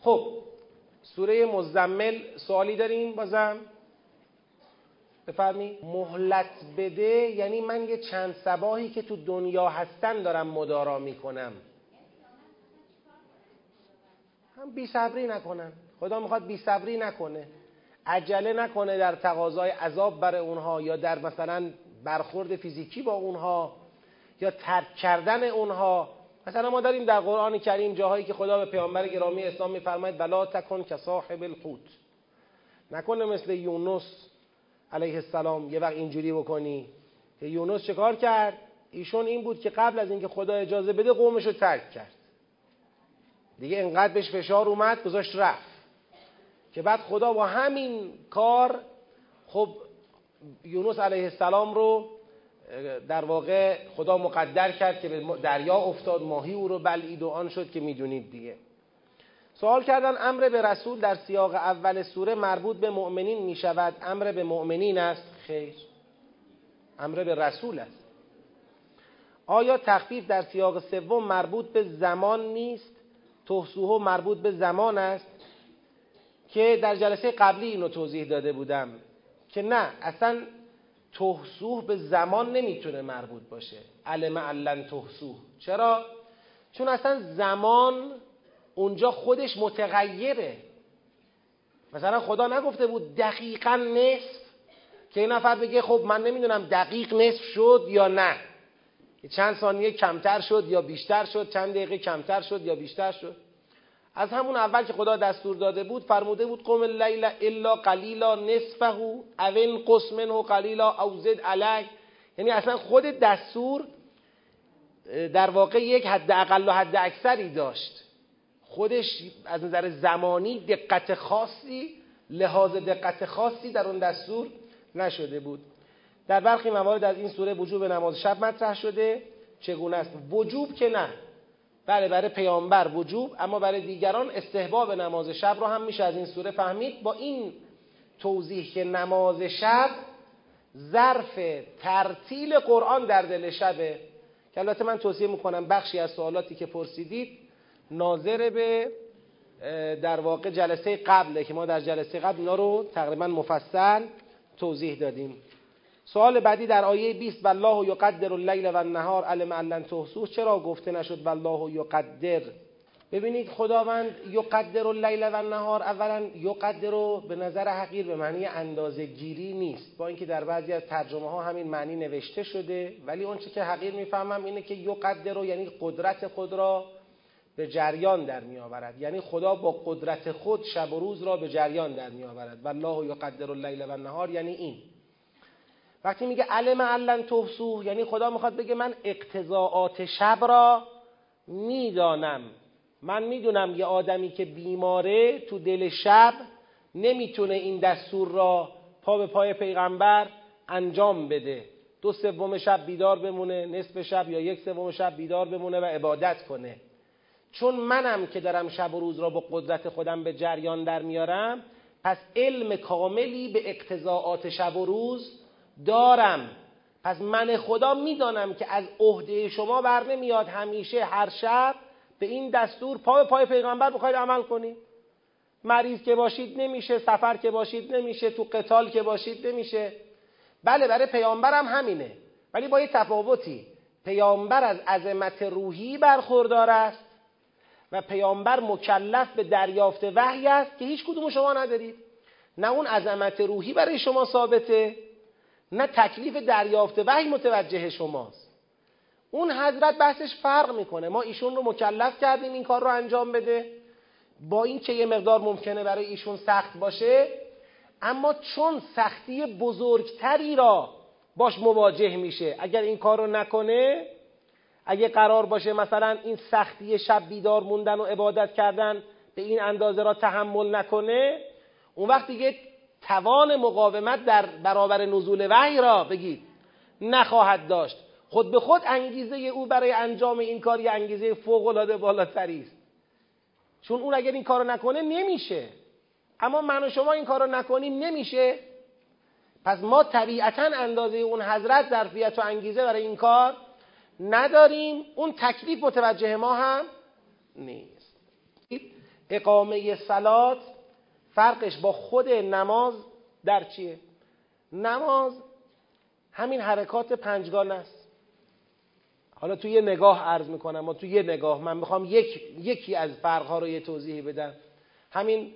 خب سوره مزمل سوالی داریم بازم؟ بفرمی. مهلت بده یعنی من یه چند سباهی که تو دنیا هستن دارم مدارا می‌کنم. هم بی صبری نکنن. خدا می‌خواد بی صبری نکنه. عجله نکنه در تقاضای عذاب برای اونها یا در مثلا برخورد فیزیکی با اونها یا ترک کردن اونها. مثلا ما داریم در قرآن کریم جاهایی که خدا به پیامبر گرامی اسلام میفرماید بلا تکن که صاحب الحوت. نکنه مثل یونس علیه السلام یه وقت اینجوری بکنی که یونس چه کار کرد؟ ایشون این بود که قبل از اینکه خدا اجازه بده قومش رو ترک کرد. دیگه انقدر بهش فشار اومد گذاشت رفت. که بعد خدا با همین کار خب یونس علیه السلام رو در واقع خدا مقدر کرد که به دریا افتاد ماهی او رو بلعید و آن شد که می‌دونید دیگه. سوال کردن امر به رسول در سیاق اول سوره مربوط به مؤمنین می شود امر به مؤمنین است. خیر. امر به رسول است. آیا تخفیف در سیاق سوم مربوط به زمان نیست؟ توسوه مربوط به زمان است. که در جلسه قبلی اینو توضیح داده بودم. که نه اصلا تحسوه به زمان نمی‌تونه مربوط باشه. علم علن تحسوه چرا؟ چون اصلا زمان اونجا خودش متغیره. مثلا خدا نگفته بود دقیقا نصف که این نفر بگه خب من نمی‌دونم دقیق نصف شد یا نه. چند ثانیه کمتر شد یا بیشتر شد چند دقیقه کمتر شد یا بیشتر شد. از همون اول که خدا دستور داده بود فرموده بود قوم اللیل الا قلیلا نصفه او قس منه قلیلا او زد علی یعنی اصلا خود دستور در واقع یک حد اقل و حد اکثری داشت. خودش از نظر زمانی دقت خاصی لحاظ دقت خاصی در اون دستور نشده بود. در برخی موارد از این سوره وجوب نماز شب مطرح شده. چگونه است؟ وجوب که نه. بله برای پیامبر وجوب اما برای دیگران استحباب نماز شب رو هم میشه از این سوره فهمید. با این توضیح که نماز شب ظرف ترتیل قرآن در دل شبه که البته من توصیه می‌کنم بخشی از سوالاتی که پرسیدید ناظر به در واقع جلسه قبله که ما در جلسه قبل اینا رو تقریبا مفصل توضیح دادیم. سوال بعدی در آیه 20 والله یقدر اللیل و النهار علم ان تحصوه چرا گفته نشد والله یقدر؟ ببینید خداوند یقدر اللیل و النهار اولا یقدر رو به نظر حقیر به معنی اندازه گیری نیست. با اینکه در بعضی از ترجمه ها همین معنی نوشته شده ولی اونچه که حقیر می‌فهمم اینه که یقدر رو یعنی قدرت خود را به جریان در می آورد یعنی خدا با قدرت خود شب و روز را به جریان در می آورد والله یقدر اللیل و النهار یعنی این. وقتی میگه علم علن تحسوه یعنی خدا می‌خواد بگه من اقتضاعات شب را می‌دانم. من می‌دونم یه آدمی که بیماره تو دل شب نمی‌تونه این دستور را پا به پای پیغمبر انجام بده. دو سوم شب بیدار بمونه نصف شب یا یک سوم شب بیدار بمونه و عبادت کنه. چون منم که دارم شب و روز را با قدرت خودم به جریان در میارم پس علم کاملی به اقتضاعات شب و روز دارم. پس من خدا می‌دانم که از عهده شما بر نمیاد همیشه هر شب به این دستور پای پای پیغمبر بخواید عمل کنید مریض که باشید نمیشه سفر که باشید نمیشه تو قتال که باشید نمیشه. بله برای پیامبرم همینه. ولی با یه تفاوتی. پیامبر از عظمت روحی برخوردار است و پیامبر مکلف به دریافت وحی است که هیچ کدوم شما ندارید. نه اون عظمت روحی برای شما ثابته نه تکلیف دریافت وحی متوجه شماست. اون حضرت بحثش فرق می‌کنه. ما ایشون رو مکلف کردیم این کار رو انجام بده. با این که یه مقدار ممکنه برای ایشون سخت باشه اما چون سختی بزرگتری را باش مواجه میشه اگر این کار رو نکنه اگه قرار باشه مثلا این سختی شب بیدار موندن و عبادت کردن به این اندازه را تحمل نکنه اون وقت دیگه توان مقاومت در برابر نزول وحی را بگید نخواهد داشت. خود به خود انگیزه او برای انجام این کار یه انگیزه فوق العاده بالاتری است. چون اون اگر این کارو نکنه نمیشه. اما من و شما این کارو نکنیم نمیشه. پس ما طبیعتا اندازه اون حضرت ظرفیت و انگیزه برای این کار نداریم. اون تکلیف متوجه ما هم نیست. اقامه سلات فرقش با خود نماز در چیه؟ نماز همین حرکات پنجگانه است. حالا تو یه نگاه عرض می‌کنم و تو یه نگاه من می‌خوام یک، یکی از فرقها رو یه توضیحی بدم. همین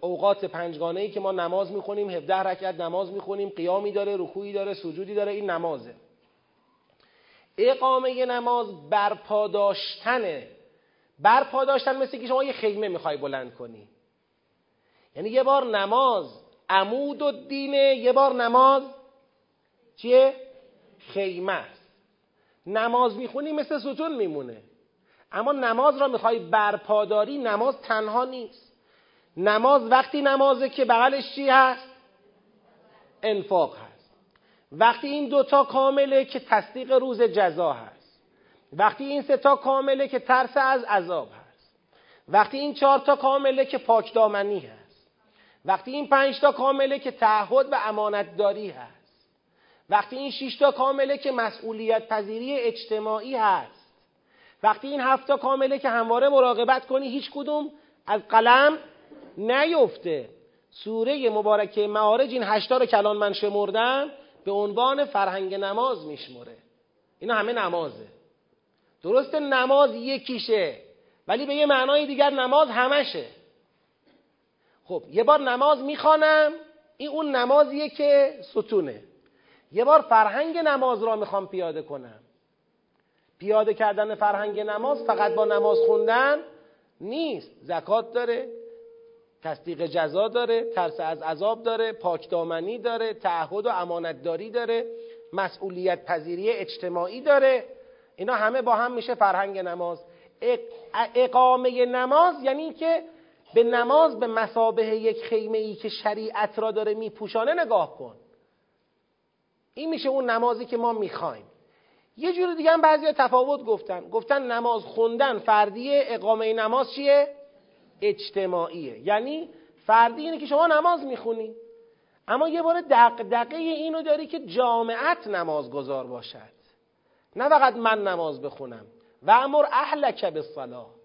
اوقات پنجگانه ای که ما نماز می‌خونیم 17 رکعت نماز می‌خونیم قیامی داره رکوعی داره سجودی داره این نمازه. اقامه نماز برپا داشتنه. برپا داشتن مثل که شما یه خیمه می‌خوای بلند کنی. یعنی یه بار نماز. عمود و دینه یه بار نماز. چیه؟ خیمه. است نماز می‌خونی مثل ستون میمونه. اما نماز را می‌خوای برپاداری نماز تنها نیست. نماز وقتی نمازه که بغلش چی هست؟ انفاق هست. وقتی این دوتا کامله که تصدیق روز جزا هست. وقتی این ستا کامله که ترس از عذاب هست. وقتی این چهار تا کامله که پاکدامنی هست. وقتی این پنج تا کامله که تعهد و امانتداری هست. وقتی این شیشتا کامله که مسئولیت پذیری اجتماعی هست. وقتی این هفتا کامله که همواره مراقبت کنی هیچ کدوم از قلم نیفته. سوره مبارکه معارج این هشتا رو کلان من شمردم به عنوان فرهنگ نماز میشمره اینا همه نمازه. درسته نماز یکیشه ولی به یه معنای دیگر نماز همشه. خب یه بار نماز می‌خوانم این اون نمازیه که ستونه. یه بار فرهنگ نماز را می‌خوام پیاده کنم. پیاده کردن فرهنگ نماز فقط با نماز خوندن نیست. زکات داره تصدیق جزا داره ترس از عذاب داره پاکدامنی داره تعهد و امانتداری داره مسئولیت پذیری اجتماعی داره. اینا همه با هم میشه فرهنگ نماز. اقامه نماز یعنی که به نماز به مسابه یک خیمه ای که شریعت را داره میپوشانه نگاه کن. این میشه اون نمازی که ما می‌خوایم. یه جور دیگه هم بعضی تفاوت گفتن. گفتن نماز خوندن فردی اقامه نماز چیه؟ اجتماعیه. یعنی فردی اینه که شما نماز می‌خونی. اما یه بار دقدقه اینو داری که جامعت نماز گذار باشد. نه فقط من نماز بخونم. و امر اهلک به صلاح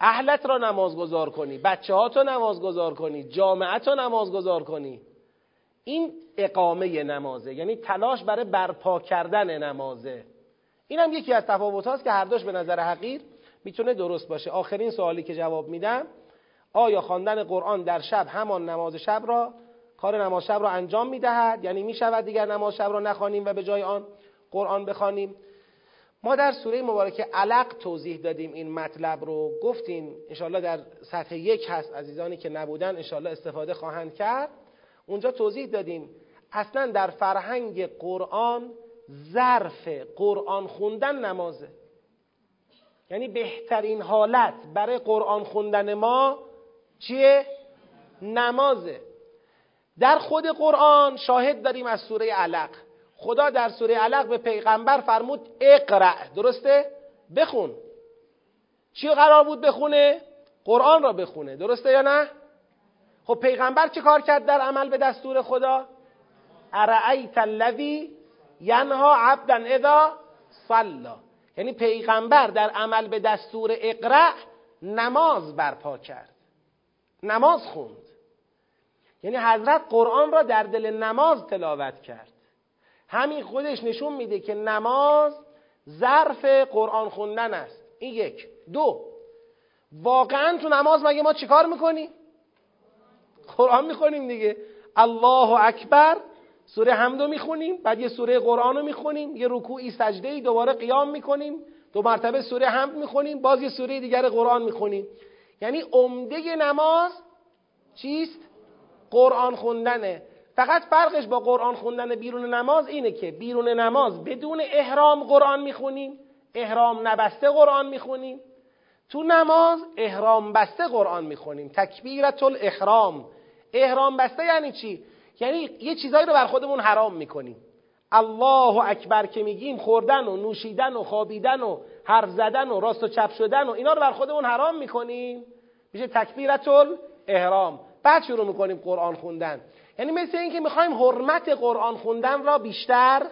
اهلت را نماز گذار کنی بچه ها تو نماز گذار کنی جامعت رو نماز گذار کنی. این اقامه نمازه یعنی تلاش برای برپا کردن نمازه. این هم یکی از تفاوت هاست که هر دوش به نظر حقیر می‌تونه درست باشه. آخرین سوالی که جواب میدم آیا خواندن قرآن در شب همان نماز شب را کار نماز شب را انجام می‌دهد؟ یعنی می‌شود دیگر نماز شب را نخوانیم و به جای آن قرآن بخوانیم؟ ما در سوره مبارکه علق توضیح دادیم این مطلب رو. گفتیم انشاءالله در سطح یک هست عزیزانی که نبودن انشاءالله استفاده خواهند کرد. اونجا توضیح دادیم اصلا در فرهنگ قرآن ظرف قرآن خوندن نمازه. یعنی بهترین حالت برای قرآن خوندن ما چیه؟ نمازه. در خود قرآن شاهد داریم از سوره علق. خدا در سوره علق به پیغمبر فرمود اقرأ. درسته؟ بخون. چی قرار بود بخونه؟ قرآن را بخونه. درسته یا نه؟ خب پیغمبر چه کار کرد در عمل به دستور خدا؟ ارعیت الذی ینها عبدا اذا صلا. یعنی پیغمبر در عمل به دستور اقرع نماز برپا کرد. نماز خوند. یعنی حضرت قرآن را در دل نماز تلاوت کرد. همین خودش نشون میده که نماز ظرف قرآن خوندن است. این یک. دو. واقعا تو نماز مگه ما چیکار می‌کنیم؟ قرآن می‌خونیم دیگه. الله اکبر. سوره حمدو می‌خونیم بعد یه سوره قرآن رو می‌خونیم یه رکوعی سجده ای دوباره قیام می‌کنیم دو مرتبه سوره حمد می‌خونیم باز یه سوره دیگر قرآن می‌خونیم. یعنی عمده نماز چیست؟ قرآن خوندنه. فقط فرقش با قرآن خوندن بیرون نماز اینه که بیرون نماز بدون احرام قرآن می‌خونیم احرام نبسته قرآن می‌خونیم. تو نماز احرام بسته قرآن می‌خونیم تکبیرت الاحرام احرام بسته یعنی چی؟ یعنی یه چیزایی رو بر خودمون حرام می‌کنیم. الله اکبر که میگیم خوردن و نوشیدن و خوابیدن و حرف زدن و راست و چپ شدن و اینا رو بر خودمون حرام می‌کنیم. میشه تکبیرت احرام. بعد شروع می‌کنیم قرآن خوندن. یعنی مثل اینکه می‌خوایم حرمت قرآن خوندن را بیشتر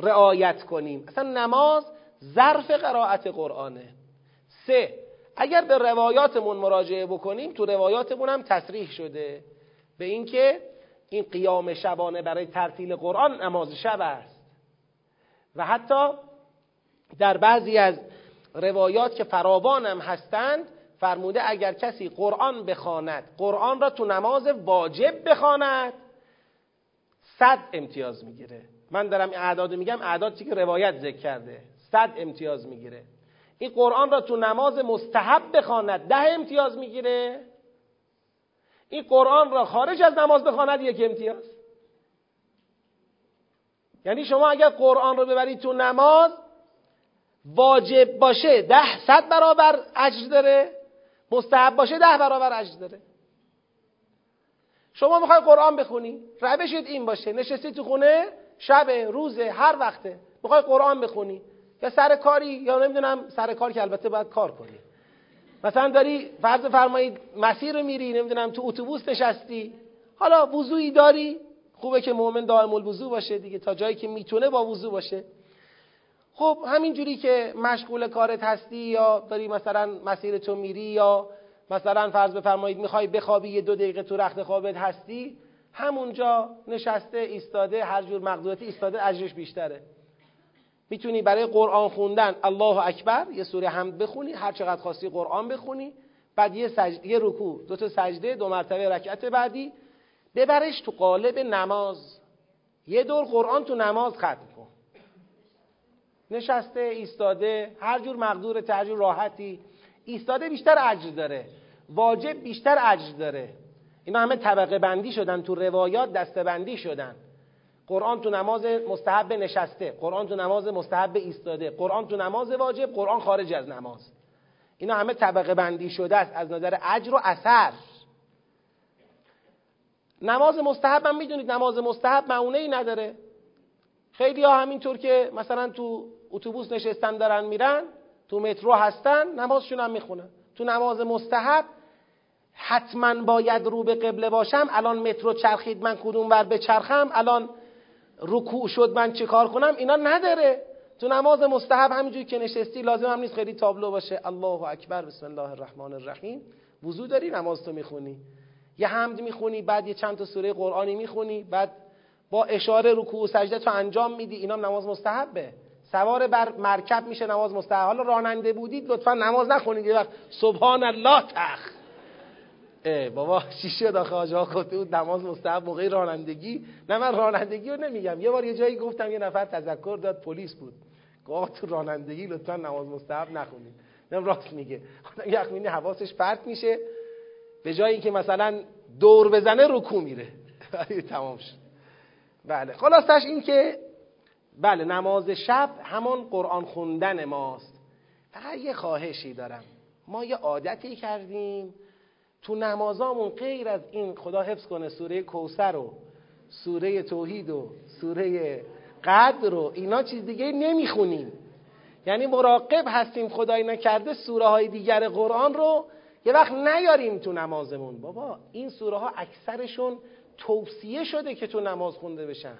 رعایت کنیم. اصلا نماز ظرف قرائت قرآنه. سه اگر به روایاتمون مراجعه بکنیم تو روایاتمون هم تصریح شده به اینکه این قیام شبانه برای ترتیل قرآن نماز شب است. و حتی در بعضی از روایات که فراوان هم هستند فرموده اگر کسی قرآن بخواند قرآن را تو نماز واجب بخواند صد امتیاز می‌گیره. من دارم اعداد میگم اعدادی که روایت ذکر کرده. صد امتیاز می‌گیره. این قرآن را تو نماز مستحب بخواند ده امتیاز می‌گیره. این قرآن را خارج از نماز بخواند یک امتیاز. یعنی شما اگر قرآن رو ببرید تو نماز واجب باشه ده صد برابر اجر داره. مستحب باشه ده برابر اجر داره. شما می‌خوای قرآن بخونی روشت این باشه نشستی تو خونه شب روز هر وقته می‌خوای قرآن بخونی. یا سر کاری یا نمی‌دونم سر کار که البته باید کار کنی. مثلا داری فرض فرمایید مسیر رو میری نمی‌دونم تو اتوبوس نشستی. حالا وضوعی داری؟ خوبه که مؤمن دائم الوضو باشه دیگه تا جایی که می‌تونه با وضو باشه. خب همینجوری که مشغول کارت هستی یا داری مثلا مسیر تو میری یا مثلا فرض بفرمایید می‌خوای بخوابی یه دو دقیقه تو رخت خوابت هستی همونجا نشسته ایستاده هر جور مقدورتی ایستاده اجرش بیشتره. می‌تونی برای قرآن خوندن الله اکبر یه سوره حمد بخونی هر چقدر خواستی قرآن بخونی بعد یه, سجد، یه رکوع دو تا سجده دو مرتبه رکعت بعدی ببرش تو قالب نماز. یه دور قرآن تو نماز ختم. نشسته ایستاده هر جور مقدور هر راحتی. ایستاده بیشتر اجر داره. واجب بیشتر اجر داره. اینا همه طبقه بندی شدن. تو روایات دسته بندی شدن. قرآن تو نماز مستحب نشسته. قرآن تو نماز مستحب ایستاده. قرآن تو نماز واجب قرآن خارج از نماز. اینا همه طبقه بندی شده است. از نظر اجر و اثر. نماز مستحب هم می‌دونید. نماز مستحب معونه ای نداره. خیلی ها همینطور که مثلا تو اتوبوس نشستن دارن میرن تو مترو هستن نمازشون هم می‌خونن. تو نماز مستحب حتما باید رو به قبله باشم. الان مترو چرخید من کدوم ور بچرخم؟ الان رکوع شد من چه کار کنم؟ اینا نداره. تو نماز مستحب همینجوری که نشستی لازم هم نیست خیلی تابلو باشه. الله اکبر بسم الله الرحمن الرحیم. وضو داری نماز تو می‌خونی. یه حمد می‌خونی بعد یه چند تا سوره قرآنی می‌خونی بعد با اشاره رکوع و سجده تو انجام میدی اینا نماز مستحبه. سوار بر مرکب میشه نماز مستحب. حالا راننده بودید لطفا نماز نخونید. یه وقت سبحان الله تخ. اه بابا چی شد آخه؟ آجا خودت بود نماز مستحب موقع رانندگی. نه من رانندگی رو نمیگم. یه بار یه جایی گفتم یه نفر تذکر داد پلیس بود. گفت تو رانندگی لطفا نماز مستحب نخونید. نم راست میگه. آدم یخمینی حواسش پرت میشه. به جایی اینکه مثلا دور بزنه رکو میره. تمام شد. بله. خلاصش این که بله نماز شب همون قرآن خوندن ماست. فقط یه خواهشی دارم. ما یه عادتی کردیم. تو نمازامون غیر از این خدا حفظ کنه سوره کوسر و سوره توحید و سوره قدر و اینا چیز دیگه نمی‌خونیم. یعنی مراقب هستیم خدای نکرده سوره های دیگر قرآن رو یه وقت نیاریم تو نمازمون. بابا این سوره ها اکثرشون توصیه شده که تو نماز خونده بشن.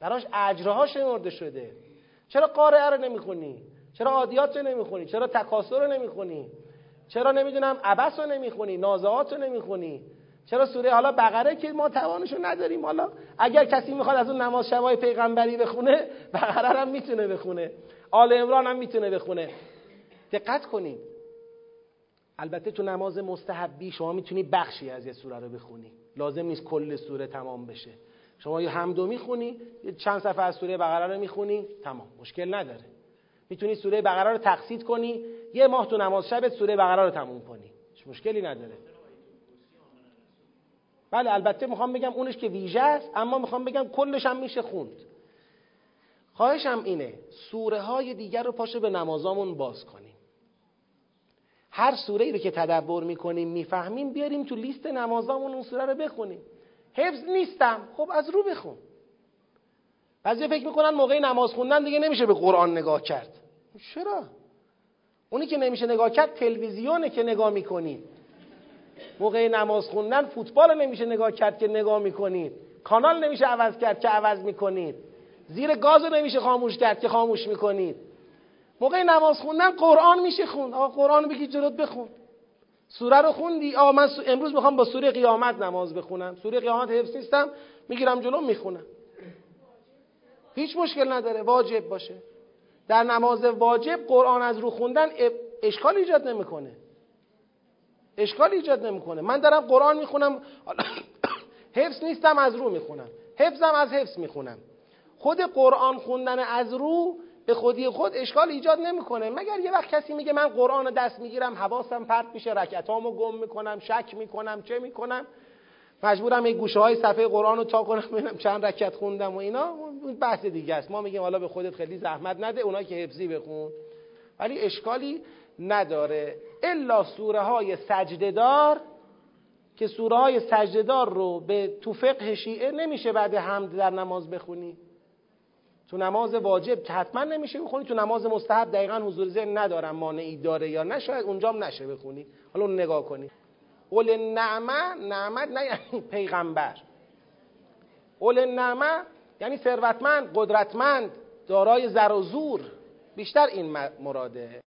براش اجرها شمرده شده. چرا قارعه رو نمی‌خونی؟ چرا عادیات رو نمی‌خونی؟ چرا تکاسر رو نمی‌خونی؟ چرا نمی‌دونم عبس رو نمی‌خونی؟ نازعات رو نمی‌خونی؟ چرا سوره حالا بقره که ما توانشو نداریم؟ حالا اگر کسی می‌خواد از اون نماز شبای پیغمبری بخونه بقره هم می‌تونه بخونه. آل امران هم می‌تونه بخونه. دقت کنید. البته تو نماز مستحبی شما می‌تونی بخشی از یه سوره رو بخونی. لازم نیست کل سوره تمام بشه. شما یه حمدو می‌خونی یه چند صفحه از سوره بقره رو می‌خونی تمام. مشکل نداره. می‌تونی سوره بقره رو تقصید کنی یه ماه تو نماز شبت سوره بقره رو تموم کنی. مشکلی نداره. بله البته می‌خوام بگم اونش که ویژه است اما می‌خوام بگم کلش هم میشه خوند. خواهشم اینه سوره های دیگر رو پاشه به نمازامون باز کنیم. هر سوره ای رو که تدبر می‌کنیم می‌فهمیم بیاریم تو لیست نمازامون اون سوره رو بخونیم. حفظ نیستم. خب از رو بخون. بعضی فکر می‌کنن موقع نماز خوندن دیگه نمیشه به قرآن نگاه کرد. چرا؟ اونی که نمیشه نگاه کرد تلویزیونه که نگاه می‌کنید موقع نماز خوندن فوتبال نمیشه نگاه کرد که نگاه می‌کنید کانال نمیشه عوض کرد که عوض می‌کنید زیر گاز نمیشه خاموش کرد که خاموش می‌کنید موقع نماز خوندن قرآن میشه خون آقا قرآن بگی جلوت بخون. سوره رو خوندی؟ آقا من امروز می‌خوام با سوره قیامت نماز بخونم. سوره قیامت حفظ نیستم می‌گیرم جلو می‌خونم. هیچ مشکل نداره واجب باشه. در نماز واجب قرآن از رو خوندن اشکال ایجاد نمی‌کنه. اشکال ایجاد نمی‌کنه. من دارم قرآن می‌خونم حفظ نیستم از رو می‌خونم. حفظم از حفظ می‌خونم. خود قرآن خوندن از رو به خودی خود اشکال ایجاد نمی‌کنه. مگر یه وقت کسی میگه من قرآن رو دست می‌گیرم حواسم پرت میشه رکعتامو گم می‌کنم شک می‌کنم چه می‌کنم؟ مجبورم یه گوشه های صفحه قرآن رو تا کنم ببینم چند رکعت خوندم و اینا. بحث دیگه است. ما میگیم حالا به خودت خیلی زحمت نده اونایی که حفظی بخون. ولی اشکالی نداره. الا سوره های سجدهدار که سوره های سجدهدار رو به تو فقه شیعه نمیشه بعد حمد در نماز بخونی. تو نماز واجب که حتما نمیشه بخونی تو نماز مستحب دقیقا حضور ذهن ندارم مانعی داره یا نه شاید اونجام نشه بخونی. حالا اون نگاه کنی. اول نعمه نعمت نه یعنی پیغمبر. اول نعمه یعنی ثروتمند قدرتمند دارای زر و زور. بیشتر این مراده.